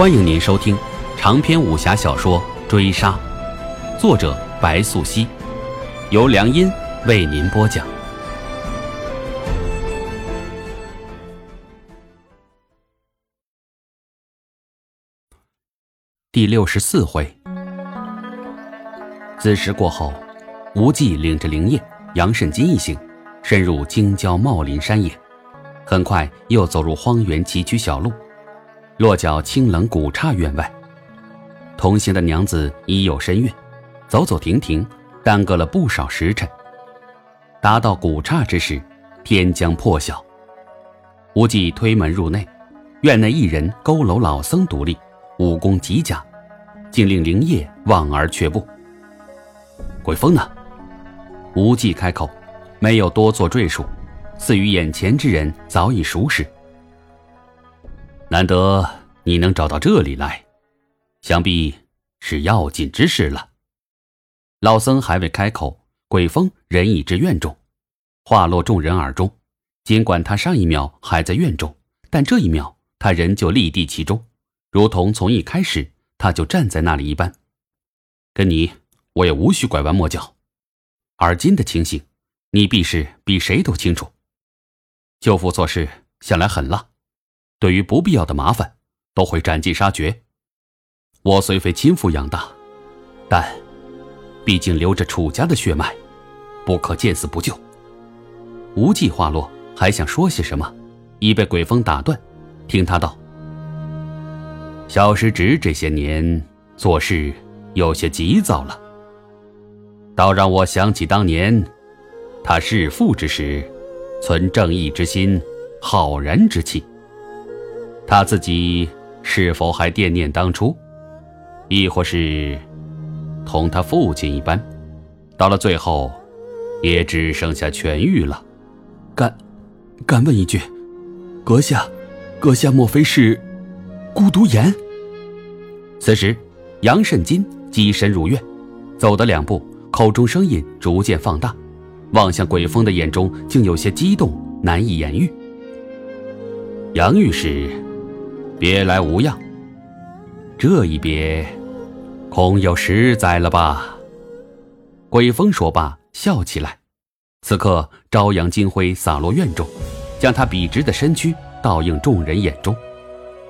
欢迎您收听长篇武侠小说《追杀》，作者白素熙，由良音为您播讲。第六十四回，子时过后，无忌领着灵叶、杨慎金一行，深入京郊茂林山野，很快又走入荒原崎岖小路。落脚清冷古刹院外，同行的娘子已有身孕，走走停停，耽搁了不少时辰。达到古刹之时，天将破晓。无忌推门入内，院内一人佝偻老僧独立，武功极佳，竟令灵叶望而却步。鬼风呢？无忌开口，没有多做赘述，似与眼前之人早已熟识。难得你能找到这里来，想必是要紧之事了。老僧还未开口，鬼风人已至院中，话落众人耳中。尽管他上一秒还在院中，但这一秒他仍旧立地其中，如同从一开始他就站在那里一般。跟你，我也无需拐弯抹角。而今的情形，你必是比谁都清楚。舅父做事向来狠辣。对于不必要的麻烦，都会斩尽杀绝。我虽非亲父养大，但毕竟流着楚家的血脉，不可见死不救。无忌话落，还想说些什么，已被鬼风打断。听他道：“小师侄这些年做事有些急躁了，倒让我想起当年他弑父之时，存正义之心，浩然之气。”他自己是否还惦念当初，亦或是同他父亲一般，到了最后，也只剩下痊愈了？敢，敢问一句，阁下，阁下莫非是孤独岩？此时，杨慎金跻身如愿，走的两步，口中声音逐渐放大，望向鬼风的眼中竟有些激动，难以言喻。杨御史。别来无恙，这一别，恐有十载了吧？鬼风说罢，笑起来。此刻，朝阳金辉洒落院中，将他笔直的身躯倒映众人眼中。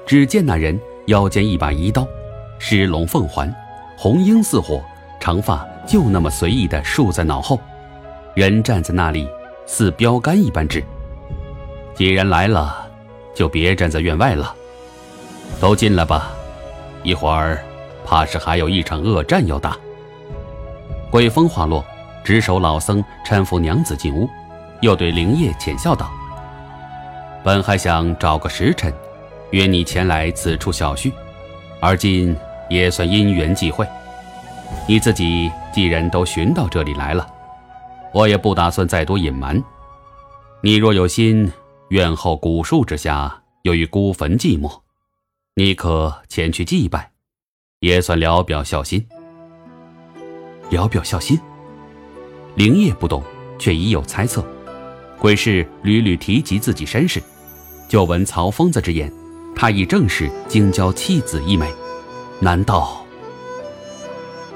只见那人腰间一把移刀，狮龙凤环，红缨似火，长发就那么随意的束在脑后。人站在那里，似标杆一般直。既然来了，就别站在院外了。都进来吧，一会儿怕是还有一场恶战要打。鬼风话落，执手老僧搀扶娘子进屋，又对灵叶浅笑道：“本还想找个时辰，约你前来此处小叙，而今也算因缘际会。你自己既然都寻到这里来了，我也不打算再多隐瞒。你若有心，院后古树之下有一孤坟寂寞。”你可前去祭拜，也算聊表孝心。聊表孝心，灵业不懂，却已有猜测。鬼氏屡屡提及自己身世，就闻曹疯子之言，他已正是京郊弃子一枚。难道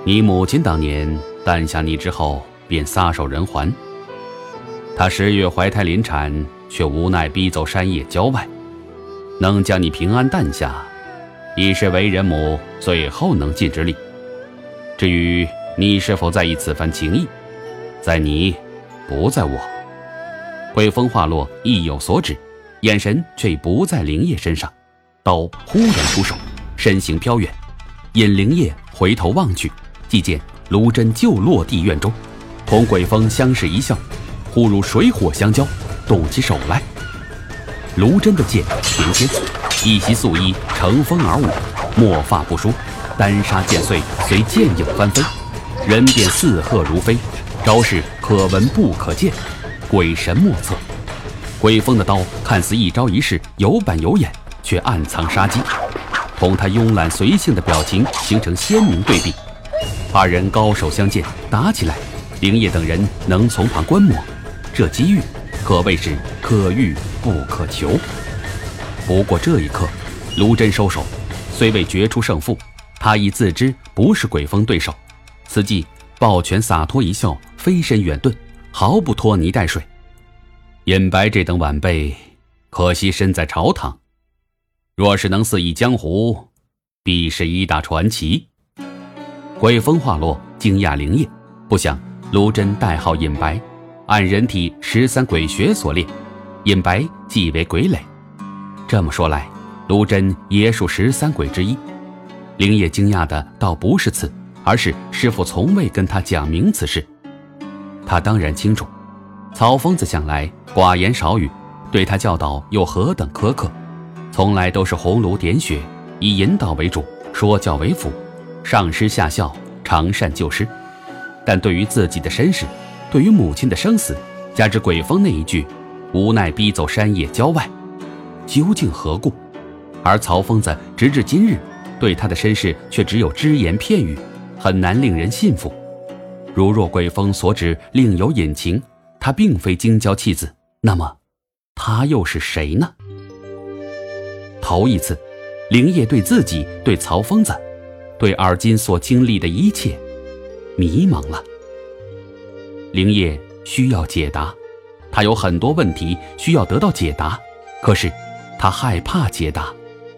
你母亲当年诞下你之后便撒手人寰？她十月怀胎临产，却无奈逼走山野郊外。能将你平安诞下，已是为人母最后能尽之力。至于你是否在意此番情谊，在你，不在我。鬼风话落，意有所指，眼神却已不在灵叶身上。刀忽然出手，身形飘远，引灵叶回头望去，即见卢真就落地院中，同鬼风相视一笑，忽如水火相交，动起手来。卢真的剑平天，一袭素衣乘风而舞，墨发不输，单杀剑碎，随剑影翻飞，人便似鹤如飞，招式可闻不可见，鬼神莫测。鬼风的刀看似一招一式有板有眼，却暗藏杀机，同他慵懒随性的表情形成鲜明对比。二人高手相见，打起来，灵叶等人能从旁观摩，这机遇。可谓是可遇不可求。不过这一刻，卢真收手，虽未决出胜负，他已自知不是鬼风对手，此际抱拳洒脱一笑，飞身远遁，毫不拖泥带水。尹白这等晚辈，可惜身在朝堂，若是能肆意江湖，必是一大传奇。鬼风话落，惊讶灵业，不想卢真代号尹白，按人体十三鬼穴所练，尹白即为鬼儡。这么说来，卢真也属十三鬼之一。灵业惊讶的倒不是此，而是师傅从未跟他讲明此事。他当然清楚，曹疯子向来寡言少语，对他教导又何等苛刻，从来都是红炉点穴，以引导为主，说教为辅。上师下校，常善救师，但对于自己的身世，对于母亲的生死，加之鬼风那一句“无奈逼走山野郊外”，究竟何故？而曹疯子直至今日，对他的身世却只有只言片语，很难令人信服。如若鬼风所指另有隐情，他并非京郊弃子，那么他又是谁呢？头一次，灵业对自己，对曹疯子。对而今所经历的一切，迷茫了。灵业需要解答，他有很多问题需要得到解答，可是他害怕解答，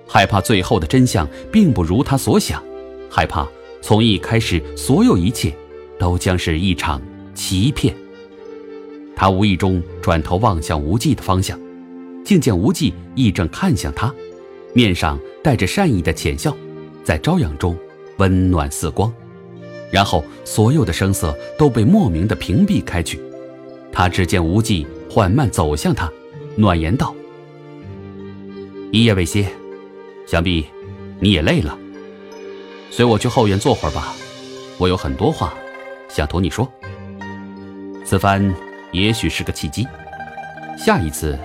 害怕最后的真相并不如他所想，害怕从一开始所有一切都将是一场欺骗。他无意中转头望向无忌的方向，竟见无忌亦正看向他，面上带着善意的浅笑，在朝阳中。温暖似光，然后所有的声色都被莫名的屏蔽开去。他只见无忌缓慢走向他，暖言道：“一夜未歇，想必你也累了，随我去后院坐会儿吧。我有很多话想同你说。此番也许是个契机，下一次，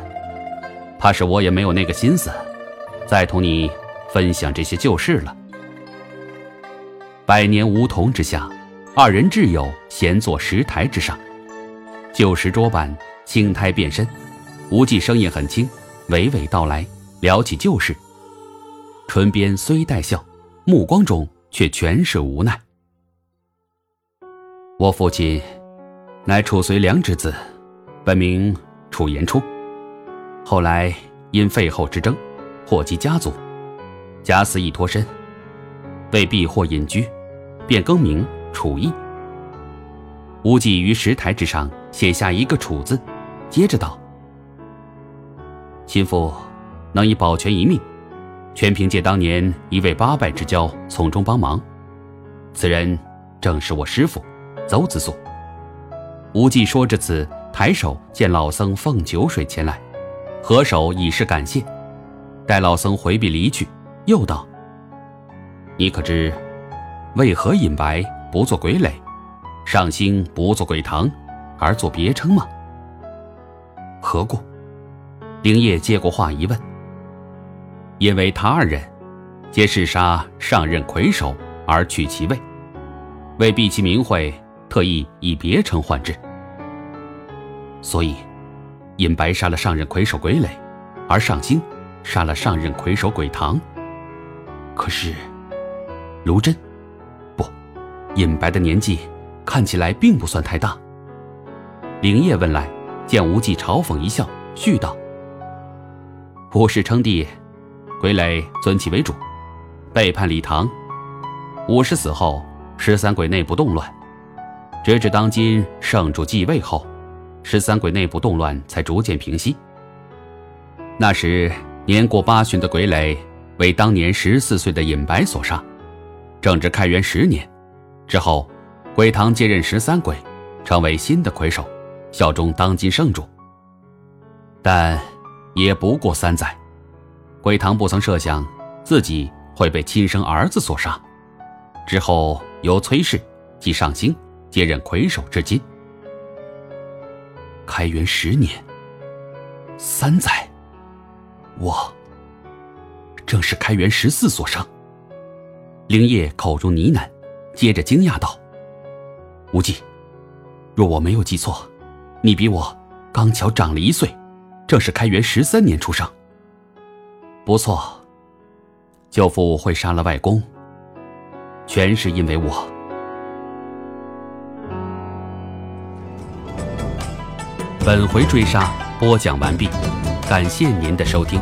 怕是我也没有那个心思再同你分享这些旧事了。”百年梧桐之下，二人挚友闲坐石台之上，旧时桌板，青苔遍身。无忌声音很轻，娓娓道来，聊起旧事。唇边虽带笑，目光中却全是无奈。我父亲乃楚随良之子，本名楚延初，后来因废后之争，祸及家族，假死一脱身，为避祸隐居。便更名楚义。无忌于石台之上写下一个“楚”字，接着道：“亲父能以保全一命，全凭借当年一位八拜之交从中帮忙。此人正是我师父邹子素。”无忌说着此，抬手见老僧奉酒水前来，合手以示感谢。待老僧回避离去，又道：“你可知？”为何尹白不做鬼垒，上星不做鬼堂，而做别称吗？何故？丁业接过话一问。因为他二人皆是杀上任魁首而取其位，为避其名讳，特意以别称换之。所以，尹白杀了上任魁首鬼磊，而上星杀了上任魁首鬼堂。可是，卢真不。尹白的年纪看起来并不算太大。灵业问来，见无忌嘲讽一笑，续道：“吴氏称帝，傀儡尊其为主，背叛李唐。武氏死后，十三鬼内部动乱，直至当今圣主继位后，十三鬼内部动乱才逐渐平息。那时年过八旬的傀儡为当年十四岁的尹白所杀，正值开元十年。”之后，鬼堂接任十三鬼，成为新的魁首，效忠当今圣主。但也不过三载，鬼堂不曾设想自己会被亲生儿子所杀。之后由崔氏即上星接任魁首至今。开元十年，三载，我正是开元十四所生。灵业口中呢喃。接着惊讶道：“无忌，若我没有记错，你比我刚巧长了一岁，正是开元十三年出生。不错，舅父会杀了外公，全是因为我。本回追杀播讲完毕，感谢您的收听。